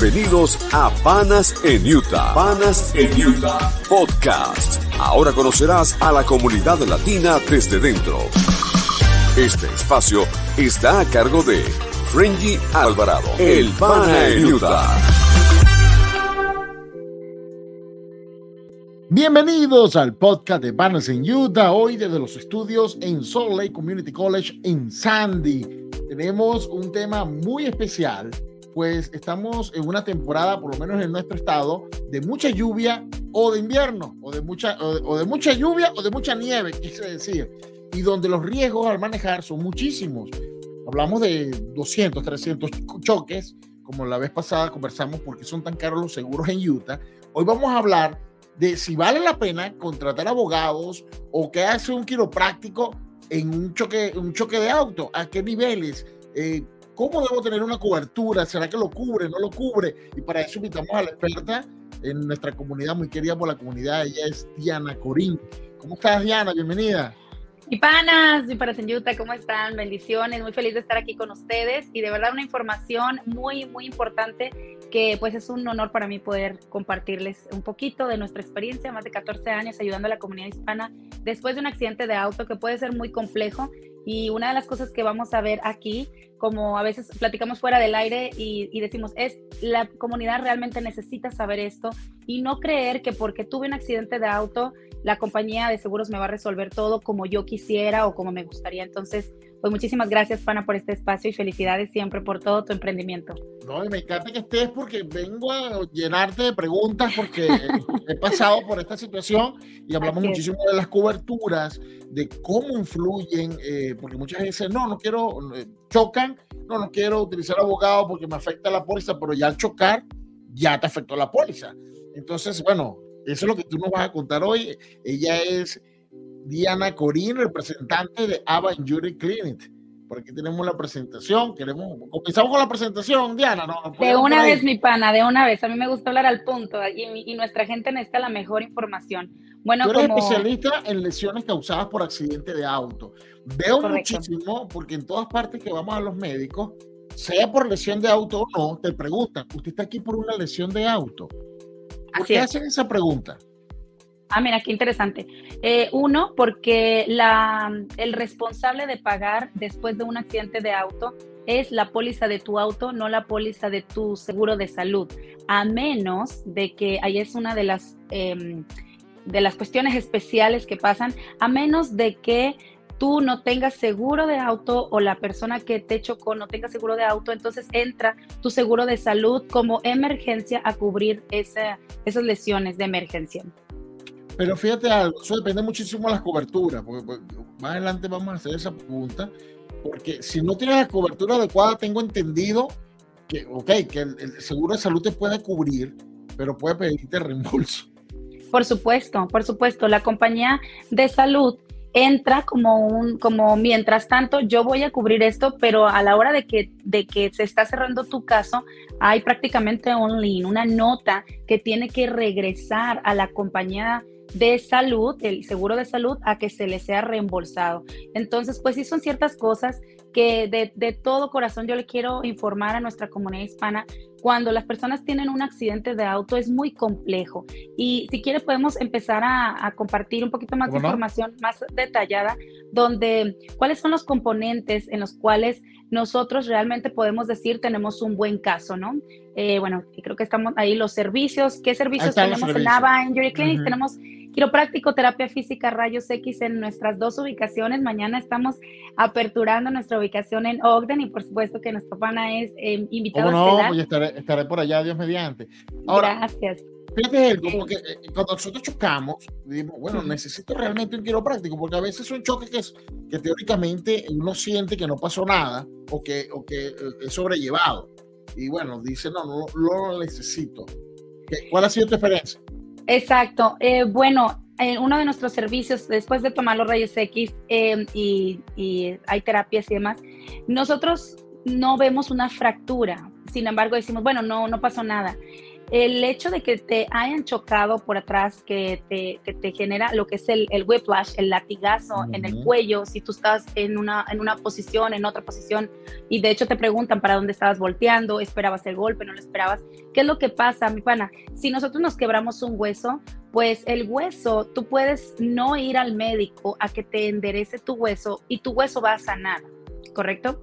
Bienvenidos a Panas en Utah. Panas en Utah Podcast. Ahora conocerás a la comunidad latina desde dentro. Este espacio está a cargo de Frenji Alvarado, el Pana en Utah. Bienvenidos al podcast de Panas en Utah, hoy desde los estudios en Salt Lake Community College en Sandy. Tenemos un tema muy especial pues estamos en una temporada, por lo menos en nuestro estado, de mucha lluvia o de invierno, o de mucha, o de, mucha lluvia o de mucha nieve, quise decir, y donde los riesgos al manejar son muchísimos. Hablamos de 200, 300 choques, como la vez pasada conversamos porque son tan caros los seguros en Utah. Hoy vamos a hablar de si vale la pena contratar abogados o qué hace un quiropráctico en un choque, un choque de auto, a qué niveles, eh, ¿Cómo debo tener una cobertura? ¿Será que lo cubre? ¿No lo cubre? Y para eso invitamos a la experta en nuestra comunidad, muy querida por la comunidad. Ella es Diana Corín. ¿Cómo estás, Diana? Bienvenida. Y panas, y para Senyuta, ¿cómo están? Bendiciones, muy feliz de estar aquí con ustedes y de verdad una información muy, muy importante que pues es un honor para mí poder compartirles un poquito de nuestra experiencia, más de 14 años ayudando a la comunidad hispana después de un accidente de auto que puede ser muy complejo y una de las cosas que vamos a ver aquí, como a veces platicamos fuera del aire y, decimos, es la comunidad realmente necesita saber esto y no creer que porque tuve un accidente de auto, la compañía de seguros me va a resolver todo como yo quisiera o como me gustaría. Entonces, pues muchísimas gracias, Pana, por este espacio y felicidades siempre por todo tu emprendimiento. No, y me encanta que estés porque vengo a llenarte de preguntas porque he pasado por esta situación y hablamos muchísimo de las coberturas, de cómo influyen, eh, porque muchas veces no, no quiero, eh, chocan, no, no quiero utilizar abogado porque me afecta la póliza, pero ya al chocar, ya te afectó la póliza. Entonces, bueno, eso es lo que tú nos vas a contar hoy. Ella es Diana Corín, representante de Ava Injury Clinic. Por aquí tenemos la presentación. Queremos, comenzamos con la presentación, Diana. ¿no? de una vez, mi pana, de una vez. A mí me gusta hablar al punto y, nuestra gente necesita la mejor información. Bueno, Tú eres especialista en lesiones causadas por accidente de auto. Veo muchísimo, porque en todas partes que vamos a los médicos, sea por lesión de auto o no, te preguntan, ¿usted está aquí por una lesión de auto? ¿Por qué hacen esa pregunta? Ah, mira, qué interesante. Eh, uno, porque el responsable de pagar después de un accidente de auto es la póliza de tu auto, no la póliza de tu seguro de salud, a menos de que ahí es una de las, em, de las cuestiones especiales que pasan, a menos de que tú no tengas seguro de auto o la persona que te chocó no tenga seguro de auto, entonces entra tu seguro de salud como emergencia a cubrir esa, esas lesiones de emergencia. Pero fíjate algo, eso depende muchísimo de las coberturas, porque pues, más adelante vamos a hacer esa pregunta, porque si no tienes la cobertura adecuada, tengo entendido que, ok, que el, seguro de salud te puede cubrir, pero puede pedirte reembolso. Por supuesto, por supuesto, la compañía de salud entra como un, como mientras tanto, yo voy a cubrir esto, pero a la hora de que, de que se está cerrando tu caso, hay prácticamente un link, una nota que tiene que regresar a la compañía de salud, el seguro de salud, a que se le sea reembolsado. Entonces, pues sí son ciertas cosas que de, de, todo corazón yo le quiero informar a nuestra comunidad hispana. Cuando las personas tienen un accidente de auto es muy complejo y si quiere podemos empezar a, compartir un poquito más de información más detallada donde cuáles son los componentes en los cuales nosotros realmente podemos decir tenemos un buen caso, ¿no? Eh, bueno, creo que estamos ahí los servicios, ¿qué servicios tenemos en Nava Injury Clinic? Tenemos quiropráctico, terapia física, rayos X en nuestras dos ubicaciones. Mañana estamos aperturando nuestra ubicación en Ogden y por supuesto que nuestro pana es eh, invitado. no, pues estaré, estaré, por allá, Dios mediante. Gracias. Fíjate porque eh, cuando nosotros chocamos, decimos, bueno, necesito realmente un quiropráctico, porque a veces son choques que, que teóricamente uno siente que no pasó nada o que, o que eh, es sobrellevado. Y bueno, dice, no, no, lo necesito. ¿Cuál ha sido tu experiencia? Exacto. Eh, bueno, en uno de nuestros servicios, después de tomar los rayos X y, y hay terapias y demás, nosotros no vemos una fractura. Sin embargo, decimos, bueno, no, no pasó nada el hecho de que te hayan chocado por atrás, que te, que te genera lo que es el, el whiplash, el latigazo en el cuello, si tú estás en una, en una posición, en otra posición, y de hecho te preguntan para dónde estabas volteando, esperabas el golpe, no lo esperabas. ¿Qué es lo que pasa, mi pana? Si nosotros nos quebramos un hueso, pues el hueso, tú puedes no ir al médico a que te enderece tu hueso y tu hueso va a sanar, ¿correcto?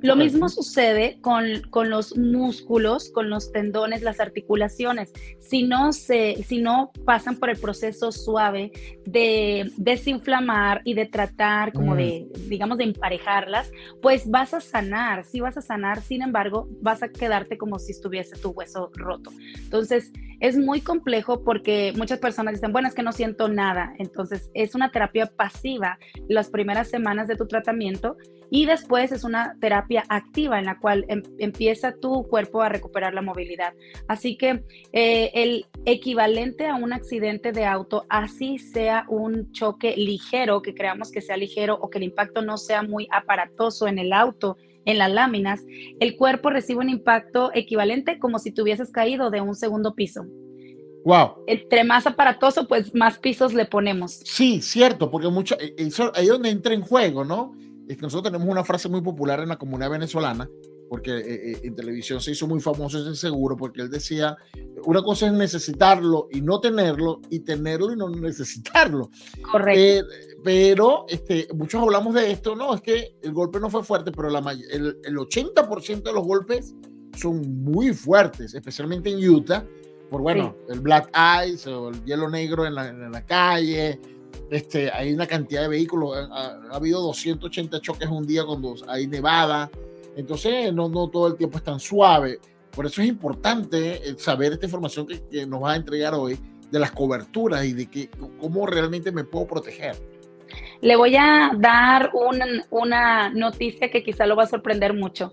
Lo mismo sucede con, con, los músculos, con los tendones, las articulaciones. Si no, se, si no pasan por el proceso suave de desinflamar y de tratar, como de, mm. digamos, de emparejarlas, pues vas a sanar, sí vas a sanar, sin embargo, vas a quedarte como si estuviese tu hueso roto. Entonces, es muy complejo porque muchas personas dicen, bueno, es que no siento nada. Entonces, es una terapia pasiva las primeras semanas de tu tratamiento y después es una terapia activa en la cual em, empieza tu cuerpo a recuperar la movilidad. Así que eh, el equivalente a un accidente de auto, así sea un choque ligero, que creamos que sea ligero o que el impacto no sea muy aparatoso en el auto, en las láminas, el cuerpo recibe un impacto equivalente como si tuvieses caído de un segundo piso. Wow. Entre más aparatoso, pues más pisos le ponemos. Sí, cierto, porque mucho, eh, eso, ahí es donde entra en juego, ¿no? es que nosotros tenemos una frase muy popular en la comunidad venezolana, porque eh, eh, en televisión se hizo muy famoso ese seguro, porque él decía, una cosa es necesitarlo y no tenerlo, y tenerlo y no necesitarlo. Correcto. Eh, pero este, muchos hablamos de esto, no, es que el golpe no fue fuerte, pero la, el, el 80% de los golpes son muy fuertes, especialmente en Utah, por bueno, el black ice o el hielo negro en la, en la calle, este, hay una cantidad de vehículos, ha, habido 280 choques un día cuando hay nevada, entonces no, no todo el tiempo es tan suave. Por eso es importante eh, saber esta información que, nos va a entregar hoy de las coberturas y de que, cómo realmente me puedo proteger. Le voy a dar una noticia que quizá lo va a sorprender mucho.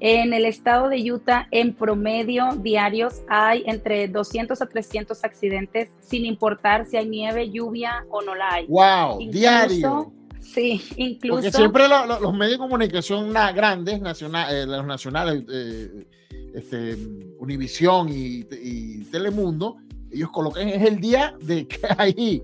En el estado de Utah, en promedio diarios hay entre 200 a 300 accidentes, sin importar si hay nieve, lluvia o no la hay. ¡Wow! diario. Sí, incluso. Porque siempre los medios de comunicación grandes, nacional, eh, los nacionales, eh, este, Univisión y, y, Telemundo, ellos colocan, es el día de que hay,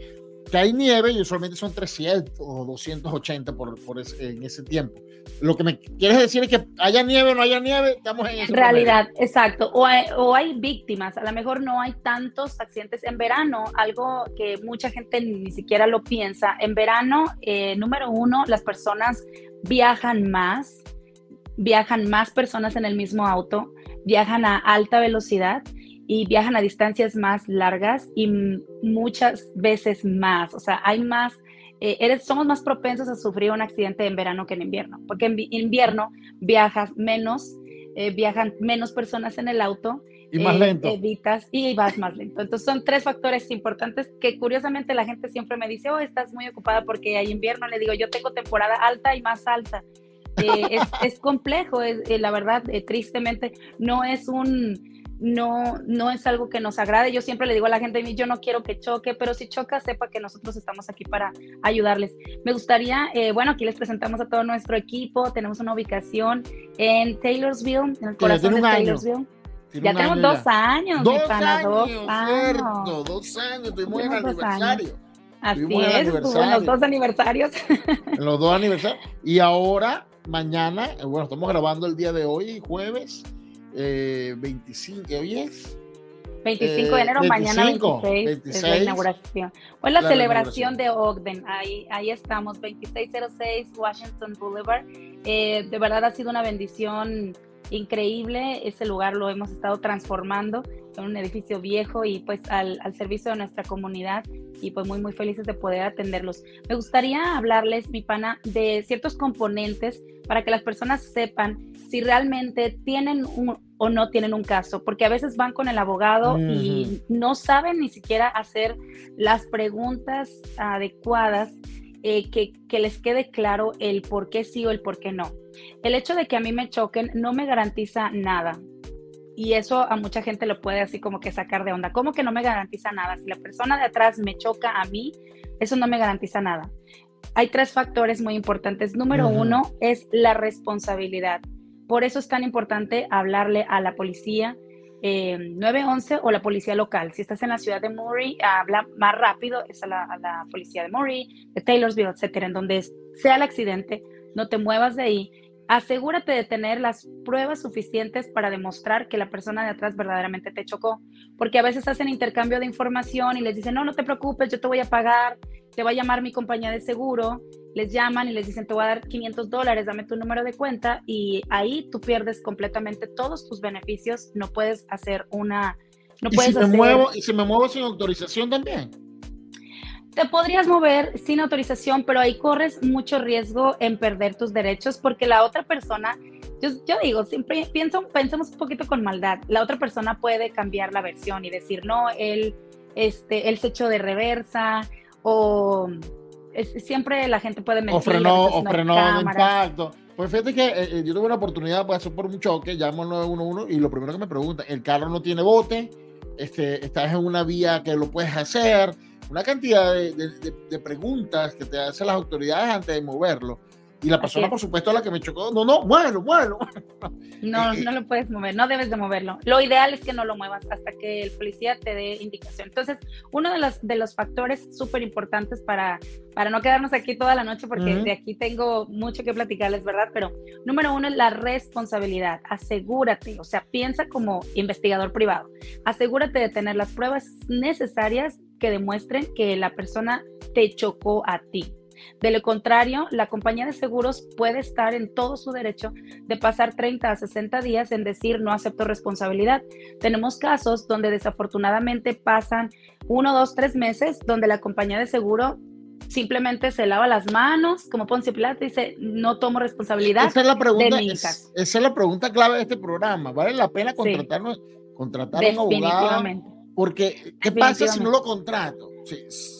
que hay nieve y usualmente son 300 o 280 por, por en ese tiempo. Lo que me quieres decir es que haya nieve o no haya nieve, estamos en esa realidad, exacto. O hay, o hay, víctimas, a lo mejor no hay tantos accidentes en verano, algo que mucha gente ni siquiera lo piensa. En verano, eh, número uno, las personas viajan más, viajan más personas en el mismo auto, viajan a alta velocidad y viajan a distancias más largas y muchas veces más. O sea, hay más eh, eres, somos más propensos a sufrir un accidente en verano que en invierno, porque en invierno viajas menos, eh, viajan menos personas en el auto. Y más eh, lento. Evitas y vas más lento. Entonces son tres factores importantes que curiosamente la gente siempre me dice, oh, estás muy ocupada porque hay invierno. Le digo, yo tengo temporada alta y más alta. es, es, complejo, la verdad, tristemente, no es un no, no es algo que nos agrade. Yo siempre le digo a la gente, yo no quiero que choque, pero si choca, sepa que nosotros estamos aquí para ayudarles. Me gustaría, eh, bueno, aquí les presentamos a todo nuestro equipo. Tenemos una ubicación en Taylorsville, en el corazón de Taylorsville. ya tenemos dos años, dos años, dos años. dos años, tuvimos el aniversario. Así es, en los dos aniversarios. En los dos aniversarios. Y ahora, mañana, eh, bueno, estamos grabando el día de hoy, jueves, 25, ¿qué hoy es? 25 de enero, mañana 26, es la inauguración. O la, celebración de Ogden, ahí, ahí estamos, 2606 Washington Boulevard. Eh, de verdad ha sido una bendición increíble, ese lugar lo hemos estado transformando en un edificio viejo y pues al, al, servicio de nuestra comunidad y pues muy muy felices de poder atenderlos. Me gustaría hablarles, mi pana, de ciertos componentes para que las personas sepan si realmente tienen un, o no tienen un caso, porque a veces van con el abogado y no saben ni siquiera hacer las preguntas adecuadas eh, que, que, les quede claro el por qué sí o el por qué no. El hecho de que a mí me choquen no me garantiza nada. Y eso a mucha gente lo puede así como que sacar de onda. ¿Cómo que no me garantiza nada? Si la persona de atrás me choca a mí, eso no me garantiza nada. Hay tres factores muy importantes. Número uno es la responsabilidad. Por eso es tan importante hablarle a la policía 911 o la policía local. Si estás en la ciudad de Murray, habla más rápido, es a la, a la policía de Murray, de Taylorsville, etcétera, en donde sea el accidente, no te muevas de ahí asegúrate de tener las pruebas suficientes para demostrar que la persona de atrás verdaderamente te chocó, porque a veces hacen intercambio de información y les dicen, no, no te preocupes, yo te voy a pagar, te va a llamar mi compañía de seguro, les llaman y les dicen, te voy a dar 500 dólares, dame tu número de cuenta y ahí tú pierdes completamente todos tus beneficios, no puedes hacer una... No ¿Y, puedes si me muevo, ¿Y si me muevo sin autorización también? Te podrías mover sin autorización, pero ahí corres mucho riesgo en perder tus derechos porque la otra persona, yo, yo digo, siempre pienso, pensemos un poquito con maldad, la otra persona puede cambiar la versión y decir, no, él, este, él se echó de reversa o siempre la gente puede mentir. O frenó, o frenó de impacto. Pues fíjate que eh, eh, yo tuve una oportunidad de pasar por un choque, llamo al 911 y lo primero que me preguntan, el carro no tiene bote, este, estás en una vía que lo puedes hacer, una cantidad de, preguntas que te hacen las autoridades antes de moverlo. Y la persona, por supuesto, la que me chocó, no, no, muévelo, muévelo. No, no lo puedes mover, no debes de moverlo. Lo ideal es que no lo muevas hasta que el policía te dé indicación. Entonces, uno de los, de los factores súper importantes para, para no quedarnos aquí toda la noche, porque de aquí tengo mucho que platicarles, ¿verdad? Pero número uno es la responsabilidad. Asegúrate, o sea, piensa como investigador privado. Asegúrate de tener las pruebas necesarias que demuestren que la persona te chocó a ti. De lo contrario, la compañía de seguros puede estar en todo su derecho de pasar 30 a 60 días en decir no acepto responsabilidad. Tenemos casos donde desafortunadamente pasan uno, dos, tres meses donde la compañía de seguro simplemente se lava las manos, como Ponce Pilato dice, no tomo responsabilidad. Esa es la pregunta, esa es la pregunta clave de este programa. ¿Vale la pena contratarnos, contratar a un abogado? Porque, ¿qué pasa si no lo contrato?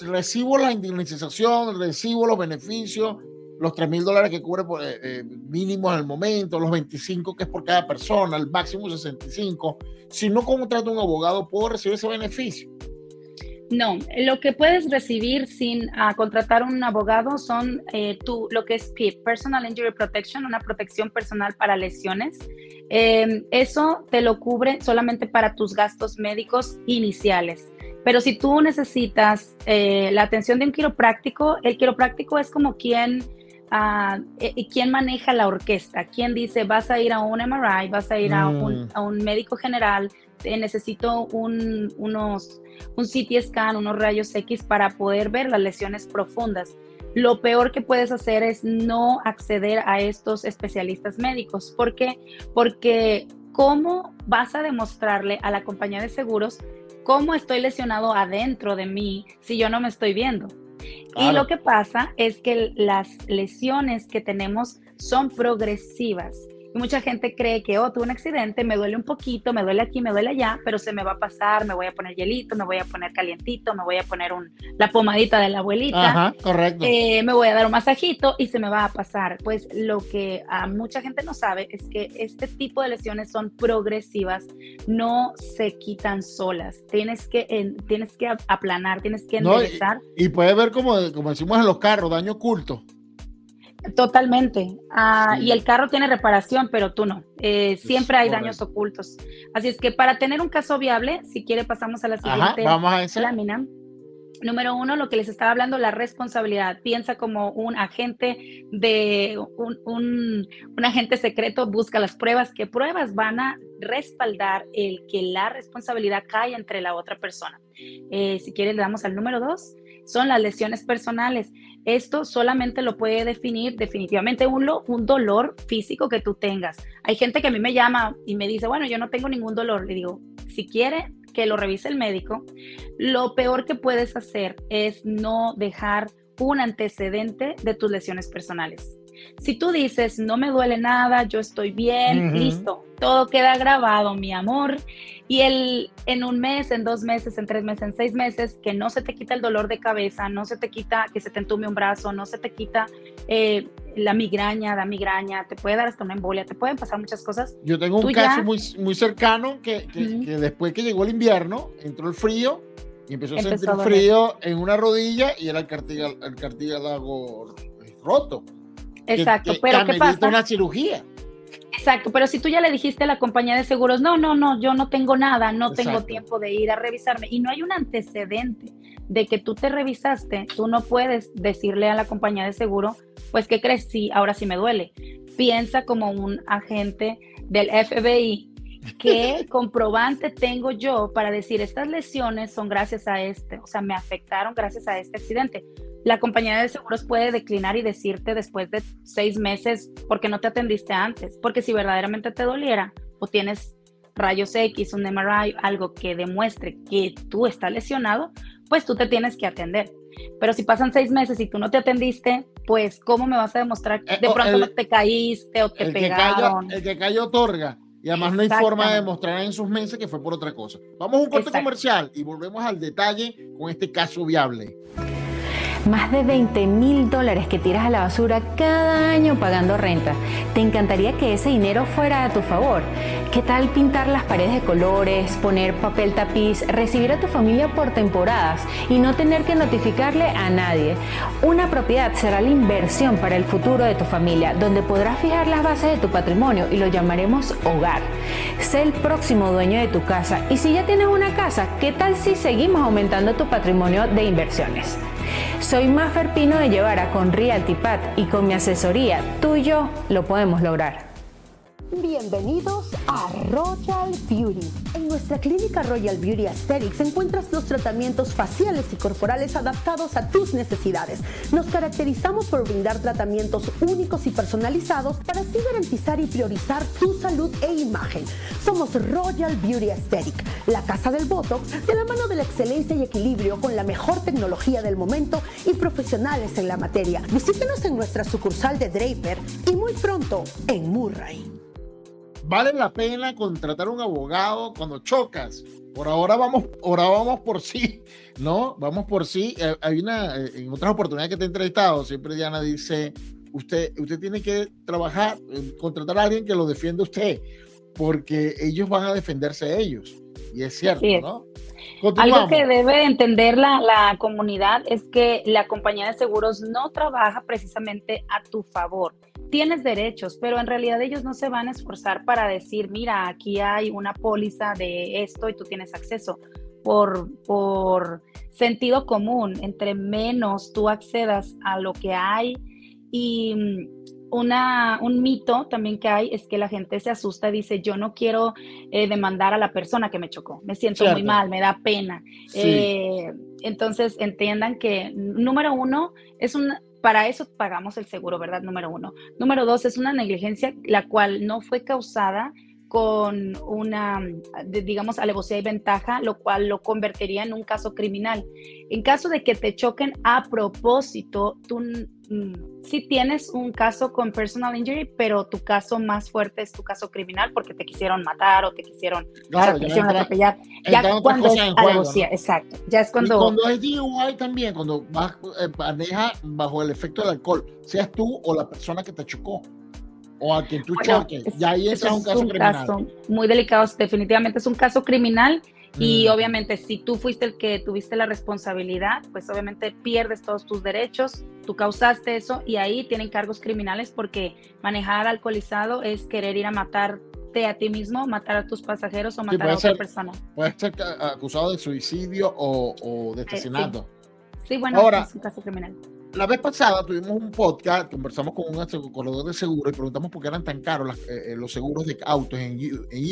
recibo la indemnización, recibo los beneficios, los 3 mil dólares que cubre por, eh, eh, mínimo en el momento, los 25 que es por cada persona, el máximo 65. Si no contrato un abogado, ¿puedo recibir ese beneficio? No, lo que puedes recibir sin uh, contratar un abogado son eh, tú, lo que es PIP, Personal Injury Protection, una protección personal para lesiones. Eh, eso te lo cubre solamente para tus gastos médicos iniciales. Pero si tú necesitas eh, la atención de un quiropráctico, el quiropráctico es como quien, uh, quien maneja la orquesta, quien dice vas a ir a un MRI, vas a ir a, un, mm. a, un, médico general, necesito un, unos un CT scan, unos rayos X para poder ver las lesiones profundas. Lo peor que puedes hacer es no acceder a estos especialistas médicos. ¿Por qué? Porque ¿cómo vas a demostrarle a la compañía de seguros cómo estoy lesionado adentro de mí si yo no me estoy viendo? Y lo que pasa es que las lesiones que tenemos son progresivas. Y mucha gente cree que, oh, tuve un accidente, me duele un poquito, me duele aquí, me duele allá, pero se me va a pasar, me voy a poner hielito, me voy a poner calientito, me voy a poner un, la pomadita de la abuelita. Ajá, correcto. Eh, me voy a dar un masajito y se me va a pasar. Pues lo que a mucha gente no sabe es que este tipo de lesiones son progresivas, no se quitan solas. Tienes que, tienes que aplanar, tienes que enderezar. y, puede ver como, como decimos en los carros, daño oculto. Totalmente. Ah, y el carro tiene reparación, pero tú no. Eh, siempre hay daños ocultos. Así es que para tener un caso viable, si quiere pasamos a la siguiente lámina. Número uno, lo que les estaba hablando, la responsabilidad. Piensa como un agente de un, un, agente secreto, busca las pruebas. ¿Qué pruebas van a respaldar el que la responsabilidad cae entre la otra persona? Eh, si quiere, le damos al número dos. Son las lesiones personales. Esto solamente lo puede definir definitivamente un, un dolor físico que tú tengas. Hay gente que a mí me llama y me dice, bueno, yo no tengo ningún dolor. Le digo, si quiere que lo revise el médico, lo peor que puedes hacer es no dejar un antecedente de tus lesiones personales. Si tú dices, no me duele nada, yo estoy bien, listo, todo queda grabado, mi amor. Y el, en un mes, en dos meses, en tres meses, en seis meses, que no se te quita el dolor de cabeza, no se te quita que se te entume un brazo, no se te quita eh, la migraña, da migraña, te puede dar hasta una embolia, te pueden pasar muchas cosas. Yo tengo un caso muy, muy cercano que, que, después que llegó el invierno, entró el frío y empezó a sentir frío en una rodilla y era el cartílago roto. Exacto, pero ¿qué pasa? una cirugía. Exacto, pero si tú ya le dijiste a la compañía de seguros, no, no, no, yo no tengo nada, no tengo tiempo de ir a revisarme y no hay un antecedente de que tú te revisaste, tú no puedes decirle a la compañía de seguro, pues, ¿qué crees? Sí, ahora sí me duele. Piensa como un agente del FBI ¿Qué comprobante tengo yo para decir estas lesiones son gracias a este? O sea, me afectaron gracias a este accidente. La compañía de seguros puede declinar y decirte después de seis meses porque no te atendiste antes, porque si verdaderamente te doliera o tienes rayos X, un MRI, algo que demuestre que tú estás lesionado, pues tú te tienes que atender. Pero si pasan seis meses y tú no te atendiste, pues ¿cómo me vas a demostrar que de eh, pronto no te caíste o te pegaron? el que cayó otorga. Y además no hay forma de demostrar en sus meses que fue por otra cosa. Vamos a un corte comercial y volvemos al detalle con este caso viable. Más de 20 mil dólares que tiras a la basura cada año pagando renta. ¿Te encantaría que ese dinero fuera a tu favor? ¿Qué tal pintar las paredes de colores, poner papel tapiz, recibir a tu familia por temporadas y no tener que notificarle a nadie? Una propiedad será la inversión para el futuro de tu familia, donde podrás fijar las bases de tu patrimonio y lo llamaremos hogar. Sé el próximo dueño de tu casa y si ya tienes una casa, ¿qué tal si seguimos aumentando tu patrimonio de inversiones? Soy Maffer Pino de Llevara con RealtyPad y con mi asesoría, tú y yo lo podemos lograr. Bienvenidos a Royal Beauty. En nuestra clínica Royal Beauty Aesthetics encuentras los tratamientos faciales y corporales adaptados a tus necesidades. Nos caracterizamos por brindar tratamientos únicos y personalizados para así garantizar y priorizar tu salud e imagen. Somos Royal Beauty Aesthetic, la casa del Botox, de la mano de la excelencia y equilibrio con la mejor tecnología del momento y profesionales en la materia. Visítenos en nuestra sucursal de Draper y muy pronto en Murray vale la pena contratar un abogado cuando chocas. Por ahora vamos, ahora vamos por sí, ¿no? Vamos por sí. Eh, hay una, eh, en otras oportunidades que te he entrevistado, siempre Diana dice, usted, usted tiene que trabajar, eh, contratar a alguien que lo defienda usted, porque ellos van a defenderse ellos. Y es cierto, ¿no? Algo que debe entender la, la, comunidad es que la compañía de seguros no trabaja precisamente a tu favor. Tienes derechos, pero en realidad ellos no se van a esforzar para decir, mira, aquí hay una póliza de esto y tú tienes acceso. Por, por sentido común, entre menos tú accedas a lo que hay y una, un mito también que hay es que la gente se asusta y dice, yo no quiero eh, demandar a la persona que me chocó, me siento muy mal, me da pena. Eh, entonces, entiendan que, número uno, es un, para eso pagamos el seguro, ¿verdad? Número uno. Número dos, es una negligencia la cual no fue causada con una, digamos, alevosía y ventaja, lo cual lo convertiría en un caso criminal. En caso de que te choquen a propósito, tú sí tienes un caso con personal injury, pero tu caso más fuerte es tu caso criminal porque te quisieron matar o te quisieron, atropellar. Ya cuando es alevosía, exacto. Ya es cuando... Y cuando es DUI también, cuando vas, eh, maneja bajo el efecto del alcohol, seas tú o la persona que te chocó o a quien tú choques. Ya ahí entra un caso un criminal. Caso muy delicado, definitivamente es un caso criminal. Y mm. obviamente, si tú fuiste el que tuviste la responsabilidad, pues obviamente pierdes todos tus derechos, tú causaste eso y ahí tienen cargos criminales porque manejar alcoholizado es querer ir a matarte a ti mismo, matar a tus pasajeros o matar a otra persona. Puedes ser acusado de suicidio o, de eh, asesinato. sí. bueno, Ahora, es un caso criminal la vez pasada tuvimos un podcast, conversamos con un corredor de seguros y preguntamos por qué eran tan caros eh, eh, los seguros de autos en,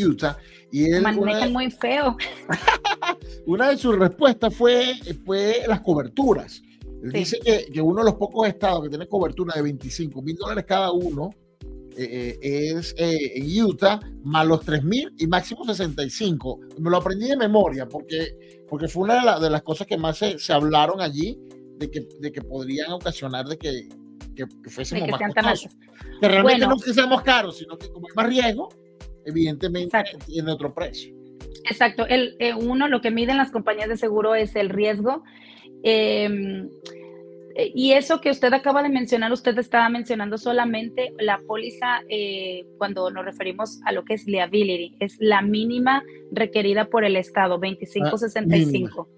Utah. Y él, una, muy feo. una de sus respuestas fue, fue las coberturas. Él dice que, que, uno de los pocos estados que tiene cobertura de 25 mil dólares cada uno eh, es en Utah, más los 3 mil y máximo 65. Me lo aprendí de memoria porque, porque fue una de, las cosas que más se, se hablaron allí de que, de que podrían ocasionar de que, que, fuésemos más costosos. Que realmente no que seamos caros, sino que como hay más riesgo, evidentemente tiene otro precio. Exacto. El, eh, uno, lo que miden las compañías de seguro es el riesgo. Em, eh, y eso que usted acaba de mencionar, usted estaba mencionando solamente la póliza eh, cuando nos referimos a lo que es liability, es la mínima requerida por el Estado, 2565. Ah,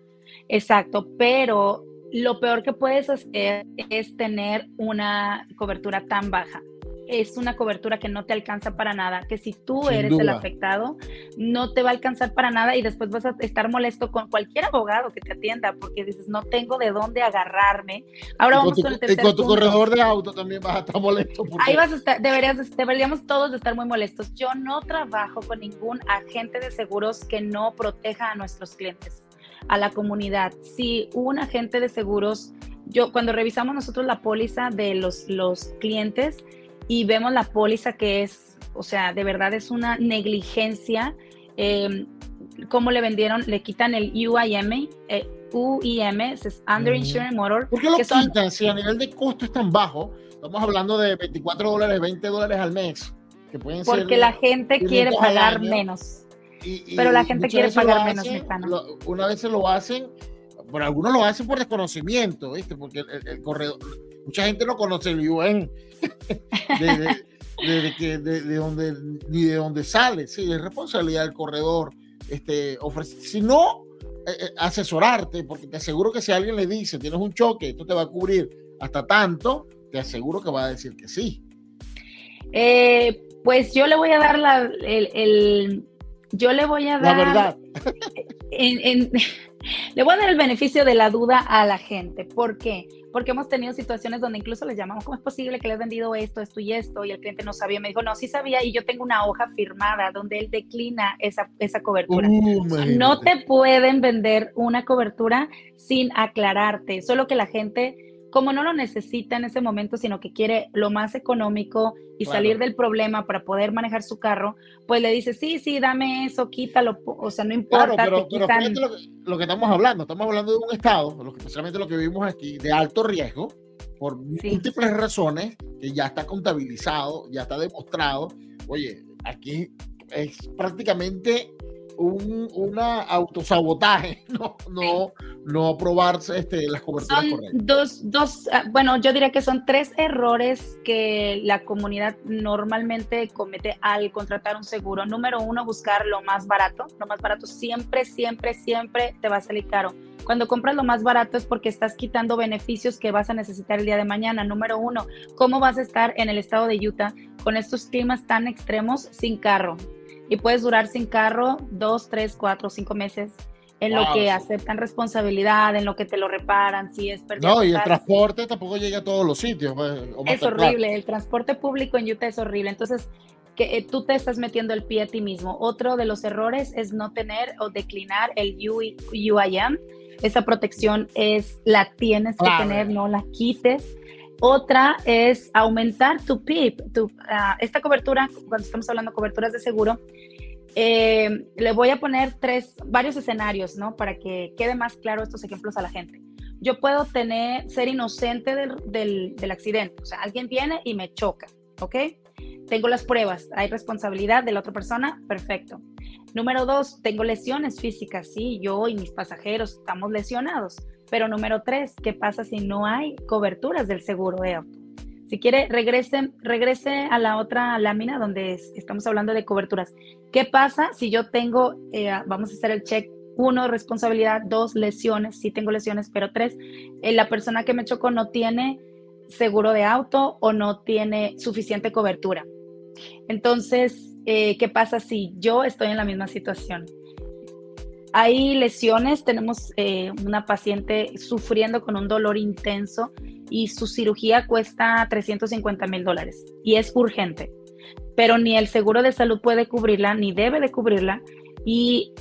Exacto, pero lo peor que puedes hacer es tener una cobertura tan baja. es una cobertura que no te alcanza para nada, que si tú eres el afectado, no te va a alcanzar para nada y después vas a estar molesto con cualquier abogado que te atienda porque dices, no tengo de dónde agarrarme. Ahora vamos con, el tercer Y con tu corredor de auto también vas a estar molesto. Ahí vas a estar, deberías, deberíamos todos de estar muy molestos. Yo no trabajo con ningún agente de seguros que no proteja a nuestros clientes, a la comunidad. Si un agente de seguros yo cuando revisamos nosotros la póliza de los, los clientes y vemos la póliza que es, o sea, de verdad es una negligencia, eh, cómo le vendieron, le quitan el UIM, eh, UIM, es Underinsurance Motor. ¿Por qué lo quitan si a nivel de costo es tan bajo? Estamos hablando de 24 dólares, 20 dólares al mes. Que pueden Porque la gente quiere pagar menos. Pero la gente quiere pagar menos, Una vez se lo hacen por algunos lo hacen por desconocimiento, ¿viste? Porque el, corredor, mucha gente no conoce el UN de, que, de, donde, ni de dónde sale, sí, es responsabilidad del corredor, este, ofrece, si no, eh, eh, asesorarte, porque te aseguro que si alguien le dice, tienes un choque, esto te va a cubrir hasta tanto, te aseguro que va a decir que sí. Eh, pues yo le voy a dar la, el, yo le voy a dar... La verdad. En, le voy a dar el beneficio de la duda a la gente. ¿Por qué? Porque hemos tenido situaciones donde incluso les llamamos, ¿cómo es posible que le has vendido esto, esto y esto? Y el cliente no sabía. Me dijo, no, sí sabía y yo tengo una hoja firmada donde él declina esa, esa cobertura. Uh, no te pueden vender una cobertura sin aclararte. Solo que la gente como no lo necesita en ese momento, sino que quiere lo más económico y salir del problema para poder manejar su carro, pues le dice, sí, sí, dame eso, quítalo, o sea, no importa. Claro, pero, lo, que, estamos hablando, estamos hablando de un estado, especialmente lo que vivimos aquí, de alto riesgo, por múltiples razones, que ya está contabilizado, ya está demostrado. Oye, aquí es prácticamente un una autosabotaje, no, no, no aprobarse este, las coberturas son Dos, dos, ah, bueno, yo diría que son tres errores que la comunidad normalmente comete al contratar un seguro. Número uno, buscar lo más barato. Lo más barato siempre, siempre, siempre te va a salir caro. Cuando compras lo más barato es porque estás quitando beneficios que vas a necesitar el día de mañana. Número uno, ¿cómo vas a estar en el estado de Utah con estos climas tan extremos sin carro? Y puedes durar sin carro dos, tres, cuatro, cinco meses en lo que aceptan responsabilidad, en lo que te lo reparan, si es pérdida. No, y el transporte tampoco llega a todos los sitios. Pues, es horrible, el transporte público en Utah es horrible. Entonces, que eh, tú te estás metiendo el pie a ti mismo. Otro de los errores es no tener o declinar el UIM. Esa protección es la tienes que tener, no la quites. Otra es aumentar tu PIP. Tu, ah, esta cobertura, cuando estamos hablando de coberturas de seguro, eh, le voy a poner tres, varios escenarios, ¿no? Para que quede más claro estos ejemplos a la gente. Yo puedo tener, ser inocente del, del, del accidente. O sea, alguien viene y me choca, ¿ok? Tengo las pruebas, hay responsabilidad de la otra persona, perfecto. Número dos, tengo lesiones físicas, sí, yo y mis pasajeros estamos lesionados. Pero número tres, ¿qué pasa si no hay coberturas del seguro de auto? Si quiere, regrese, regrese a la otra lámina donde estamos hablando de coberturas. ¿Qué pasa si yo tengo, eh, vamos a hacer el check, uno, responsabilidad, dos, lesiones, sí tengo lesiones, pero tres, eh, la persona que me chocó no tiene seguro de auto o no tiene suficiente cobertura. Entonces, eh, ¿qué pasa si yo estoy en la misma situación? Hay lesiones, tenemos eh, una paciente sufriendo con un dolor intenso y su cirugía cuesta 350 mil dólares y es urgente, pero ni el seguro de salud puede cubrirla, ni debe de cubrirla y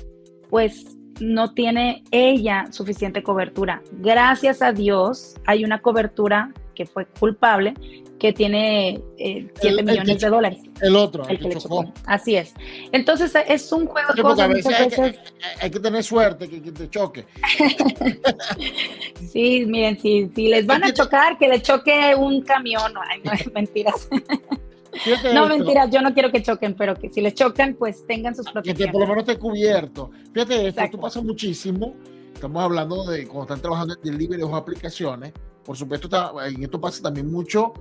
pues no tiene ella suficiente cobertura. Gracias a Dios hay una cobertura que fue culpable que tiene 7 eh, millones de dólares. El otro, el, que le chocó. Así es. Entonces es un juego de cosas. hay, que, tener suerte que, te choque. sí, miren, si, si les van a chocar, que le choque un camión. Ay, no, mentiras. no, mentiras, yo no quiero que choquen, pero que si les chocan, pues tengan sus protecciones. Que por lo menos esté cubierto. Fíjate, esto pasa muchísimo. Estamos hablando de cuando están trabajando en delivery o aplicaciones. Por supuesto, en esto pasa también mucho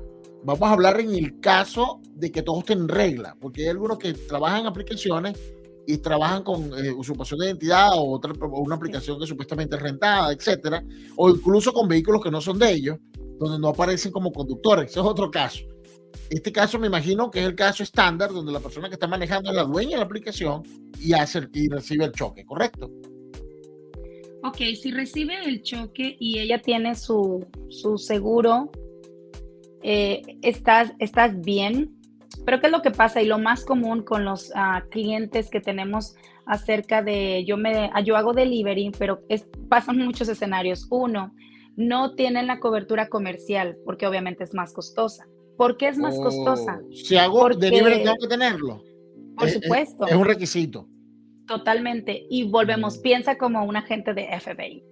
Vamos a hablar en el caso de que todo esté en regla, porque hay algunos que trabajan en aplicaciones y trabajan con eh, usurpación de identidad o, otra, una aplicación que supuestamente es rentada, etcétera, o incluso con vehículos que no son de ellos, donde no aparecen como conductores. Ese es otro caso. Este caso me imagino que es el caso estándar donde la persona que está manejando es la dueña de la aplicación y, hace, y recibe el choque, ¿correcto? Ok, si recibe el choque y ella tiene su, su seguro, eh, estás, estás bien. Pero ¿qué es lo que pasa? Y lo más común con los uh, clientes que tenemos acerca de, yo, me, yo hago delivery, pero es, pasan muchos escenarios. Uno, no tienen la cobertura comercial porque obviamente es más costosa. ¿Por qué es más oh, costosa? Si hago delivery tengo que tenerlo. Por supuesto. es un requisito. Totalmente. Y volvemos, piensa como un agente de FBI.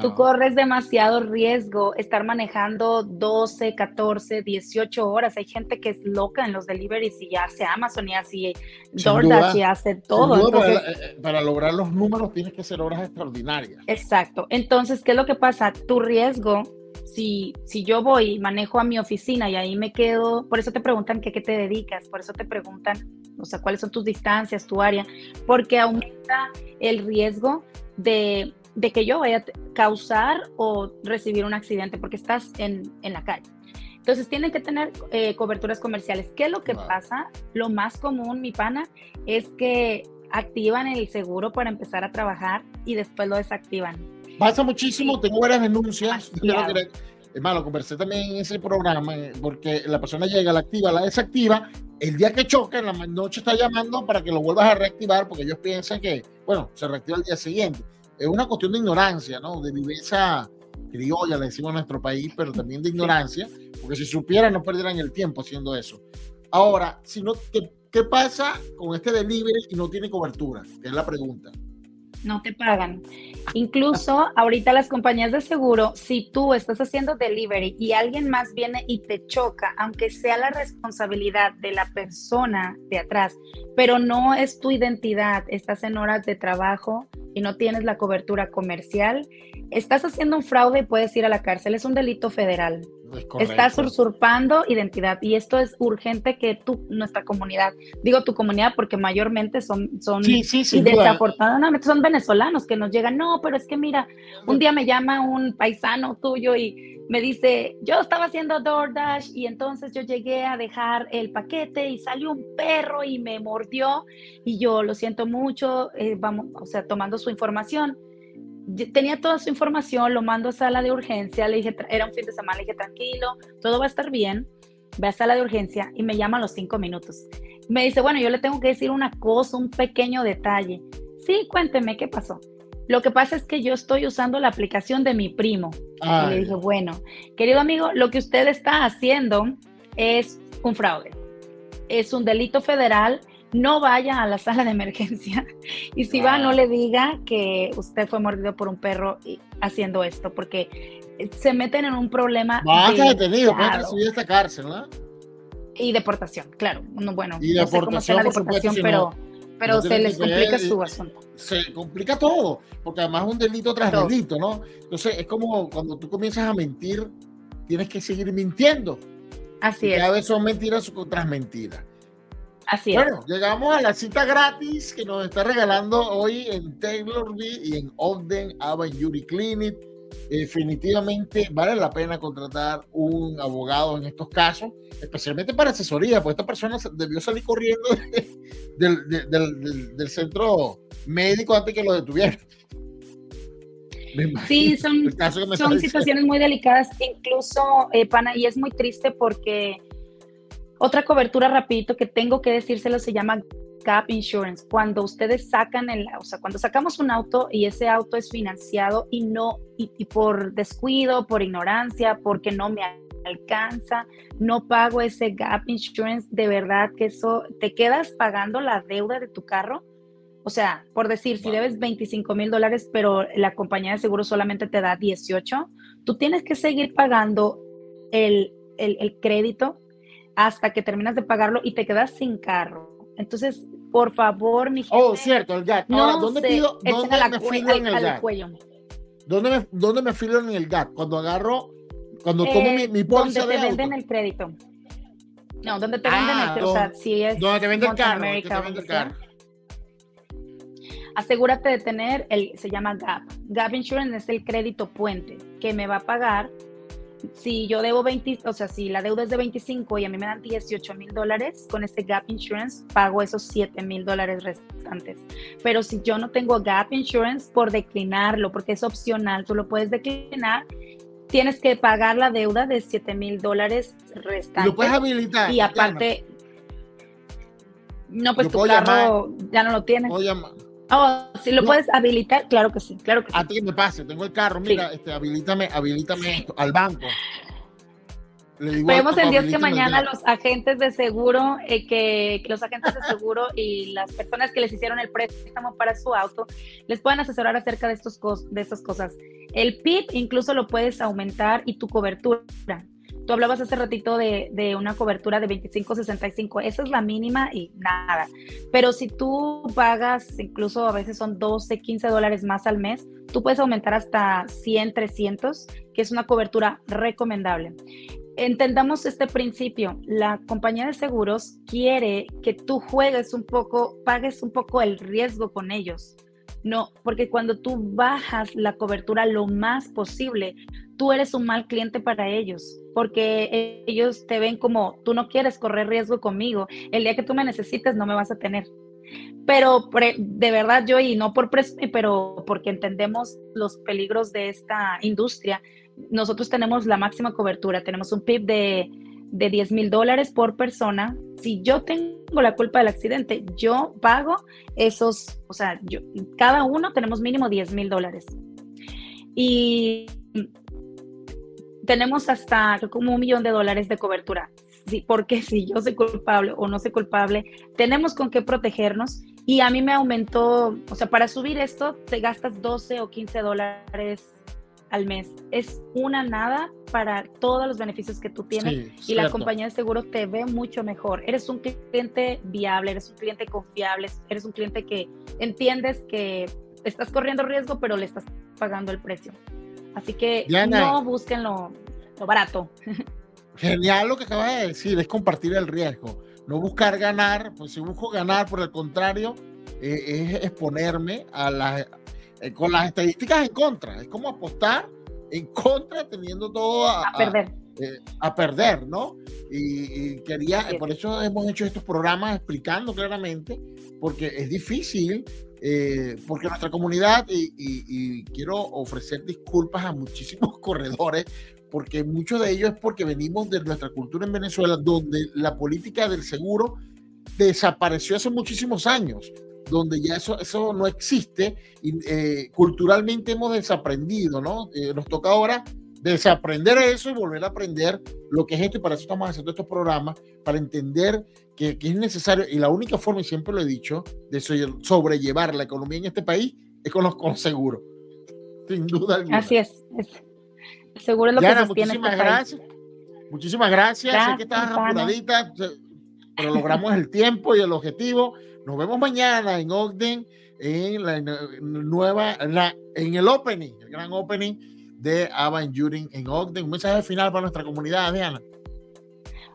Tú corres demasiado riesgo estar manejando 12, 14, 18 horas. Hay gente que es loca en los deliveries y hace Amazon y hace DoorDash y hace todo. para, eh, para, lograr los números tienes que hacer horas extraordinarias. Exacto. Entonces, ¿qué es lo que pasa? Tu riesgo si, si yo voy y manejo a mi oficina y ahí me quedo, por eso te preguntan qué te dedicas, por eso te preguntan, o sea, cuáles son tus distancias, tu área, porque aumenta el riesgo de, de que yo vaya a causar o recibir un accidente porque estás en, en la calle. Entonces tienen que tener eh, coberturas comerciales. ¿Qué es lo que pasa? Lo más común, mi pana, es que activan el seguro para empezar a trabajar y después lo desactivan. Pasa muchísimo, tengo varias denuncias. Es malo, conversé también en ese programa eh, porque la persona llega, la activa, la desactiva. El día que choca, en la noche está llamando para que lo vuelvas a reactivar porque ellos piensan que, bueno, se reactiva el día siguiente. Es una cuestión de ignorancia, ¿no? De viveza criolla, le decimos en nuestro país, pero también de ignorancia, porque si supieran no perdieran el tiempo haciendo eso. Ahora, si ¿qué, ¿qué pasa con este delivery y no tiene cobertura? Que es la pregunta no te pagan. Incluso ahorita las compañías de seguro, si tú estás haciendo delivery y alguien más viene y te choca, aunque sea la responsabilidad de la persona de atrás, pero no es tu identidad, estás en horas de trabajo y no tienes la cobertura comercial, estás haciendo un fraude y puedes ir a la cárcel. Es un delito federal. Estás usurpando identidad y esto es urgente que tú, nuestra comunidad, digo tu comunidad porque mayormente son, son y desafortunadamente son venezolanos que nos llegan, no, pero es que mira, un día me llama un paisano tuyo y me dice, yo estaba haciendo DoorDash y entonces yo llegué a dejar el paquete y salió un perro y me mordió y yo lo siento mucho, eh, vamos, o sea, tomando su información tenía toda su información, lo mando a sala de urgencia, le dije, era un fin de semana, le dije, tranquilo, todo va a estar bien, ve a sala de urgencia y me llama a los cinco minutos. Me dice, bueno, yo le tengo que decir una cosa, un pequeño detalle. Sí, cuénteme, ¿qué pasó? Lo que pasa es que yo estoy usando la aplicación de mi primo. Y le dije, bueno, querido amigo, lo que usted está haciendo es un fraude. Es un delito federal no vaya a la sala de emergencia y si va no le diga que usted fue mordido por un perro haciendo esto, porque se meten en un problema. Va a detenido, puede recibir esta cárcel, ¿no? Y deportación, claro. bueno, y deportación, no deportación, pero, pero se les complica su asunto. Se complica todo, porque además es un delito tras delito, ¿no? Entonces es como cuando tú comienzas a mentir, tienes que seguir mintiendo. Así es. Cada vez son mentiras tras mentiras. Así bueno, llegamos a la cita gratis que nos está regalando hoy en Taylorville y en Ogden Avenue Clinic. Definitivamente vale la pena contratar un abogado en estos casos, especialmente para asesoría, porque esta persona debió salir corriendo del, del, del, centro médico antes que lo detuvieran. Sí, son, son situaciones muy delicadas, incluso, eh, Pana, y es muy triste porque otra cobertura rapidito que tengo que decírselo se llama Gap Insurance. Cuando ustedes sacan el, o sea, cuando sacamos un auto y ese auto es financiado y no, y, por descuido, por ignorancia, porque no me alcanza, no pago ese Gap Insurance, de verdad que eso, te quedas pagando la deuda de tu carro. O sea, por decir, si debes 25 mil dólares, pero la compañía de seguro solamente te da 18, tú tienes que seguir pagando el, el, el crédito hasta que terminas de pagarlo y te quedas sin carro. Entonces, por favor, mi gente. Oh, cierto, el GAT. Ahora, ¿dónde pido? ¿Dónde me en el GAT? ¿Dónde me, ¿Dónde me en el GAT? Cuando agarro, cuando tomo mi, mi póliza donde te venden el crédito. No, donde te venden el crédito. O sea, si es. Donde te venden el carro. te vende el carro. Asegúrate de tener el, se llama GAP. GAP Insurance es el crédito puente que me va a pagar si yo debo 20, o sea, si la deuda es de 25 y a mí me dan 18 mil dólares, con este Gap Insurance pago esos 7 mil dólares restantes. Pero si yo no tengo Gap Insurance, por declinarlo, porque es opcional, tú lo puedes declinar, tienes que pagar la deuda de 7 mil dólares restantes. Lo puedes habilitar. Y aparte, no, pues tu carro ya no lo tienes. Oh, si lo puedes habilitar, claro que sí, claro que sí. A ti me pase, tengo el carro, mira, este, habilítame, habilítame esto, al banco. Esperemos en Dios que mañana los agentes de seguro, eh, que, los agentes de seguro y las personas que les hicieron el préstamo para su auto les puedan asesorar acerca de, estos de estas cosas. El PIB incluso lo puedes aumentar y tu cobertura. Tú hablabas hace ratito de, de una cobertura de 25-65, esa es la mínima y nada. Pero si tú pagas, incluso a veces son 12, 15 dólares más al mes, tú puedes aumentar hasta 100, 300, que es una cobertura recomendable. Entendamos este principio. La compañía de seguros quiere que tú juegues un poco, pagues un poco el riesgo con ellos. No, porque cuando tú bajas la cobertura lo más posible, tú eres un mal cliente para ellos, porque ellos te ven como tú no quieres correr riesgo conmigo, el día que tú me necesites no me vas a tener. Pero de verdad yo, y no por pero porque entendemos los peligros de esta industria, nosotros tenemos la máxima cobertura, tenemos un PIB de, de 10 mil dólares por persona. Si yo tengo la culpa del accidente, yo pago esos, o sea, yo, cada uno tenemos mínimo 10 mil dólares. Y tenemos hasta como un millón de dólares de cobertura. Sí, porque si yo soy culpable o no soy culpable, tenemos con qué protegernos. Y a mí me aumentó, o sea, para subir esto te gastas 12 o 15 dólares al mes. Es una nada para todos los beneficios que tú tienes y la compañía de seguros te ve mucho mejor. Eres un cliente viable, eres un cliente confiable, eres un cliente que entiendes que estás corriendo riesgo, pero le estás pagando el precio. Así que no busquen lo, barato. Genial lo que acabas de decir, es compartir el riesgo. No buscar ganar, pues si busco ganar, por el contrario, eh, es exponerme a las, eh, con las estadísticas en contra. Es como apostar en contra teniendo todo a, perder. Eh, a perder, ¿no? Y, quería, por eso hemos hecho estos programas explicando claramente, porque es difícil eh, porque nuestra comunidad, y, quiero ofrecer disculpas a muchísimos corredores, porque muchos de ellos es porque venimos de nuestra cultura en Venezuela, donde la política del seguro desapareció hace muchísimos años, donde ya eso, eso no existe y eh, culturalmente hemos desaprendido, ¿no? Eh, nos toca ahora desaprender eso y volver a aprender lo que es esto y para eso estamos haciendo estos programas, para entender que, es necesario y la única forma, y siempre lo he dicho, de sobrellevar la economía en este país es con los con seguros, sin duda alguna. Así es, seguro es lo que sostiene muchísimas este gracias. Muchísimas gracias, sé que estás apuradita, pero logramos el tiempo y el objetivo. Nos vemos mañana en Ogden, en la nueva, en el opening, el gran opening de Ava en Ogden. Un mensaje final para nuestra comunidad, Diana.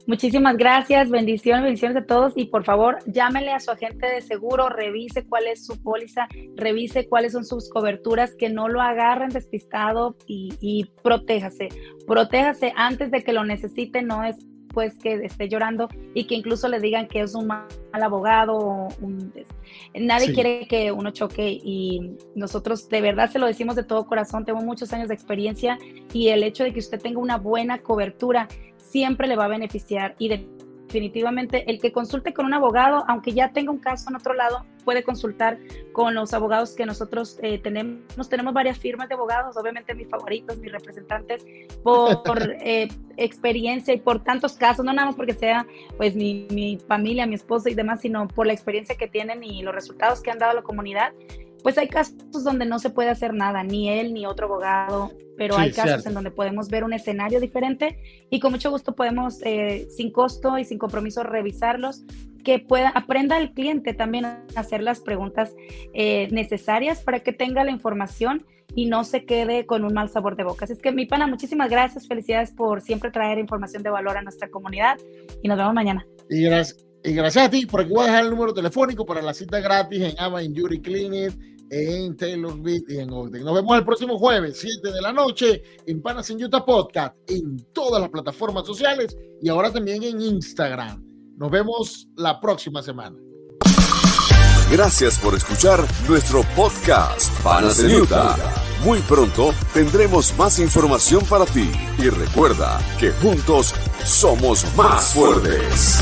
Muchísimas gracias, bendiciones, bendiciones a todos y por favor llámele a su agente de seguro, revise cuál es su póliza, revise cuáles son sus coberturas, que no lo agarren despistado y, y protéjase, protéjase antes de que lo necesite, no es pues que esté llorando y que incluso le digan que es un mal abogado. Un, nadie quiere que uno choque y nosotros de verdad se lo decimos de todo corazón, tengo muchos años de experiencia y el hecho de que usted tenga una buena cobertura siempre le va a beneficiar y definitivamente el que consulte con un abogado, aunque ya tenga un caso en otro lado, puede consultar con los abogados que nosotros eh, tenemos. Tenemos varias firmas de abogados, obviamente mis favoritos, mis representantes, por, eh, experiencia y por tantos casos, no nada más porque sea pues mi, mi familia, mi esposo y demás, sino por la experiencia que tienen y los resultados que han dado a la comunidad pues hay casos donde no se puede hacer nada, ni él ni otro abogado, pero hay casos en donde podemos ver un escenario diferente y con mucho gusto podemos, eh, sin costo y sin compromiso, revisarlos, que pueda, aprenda el cliente también a hacer las preguntas eh, necesarias para que tenga la información y no se quede con un mal sabor de boca. Así es que mi pana, muchísimas gracias, felicidades por siempre traer información de valor a nuestra comunidad y nos vemos mañana. Y gracias, y gracias a ti, por aquí voy a dejar el número telefónico para la cita gratis en Ava Injury Clinic en Taylor Beat y en Ogden. Nos vemos el próximo jueves, 7 de la noche, en Panas en Utah Podcast, en todas las plataformas sociales y ahora también en Instagram. Nos vemos la próxima semana. Gracias por escuchar nuestro podcast Panas en Utah. Muy pronto tendremos más información para ti y recuerda que juntos somos más fuertes.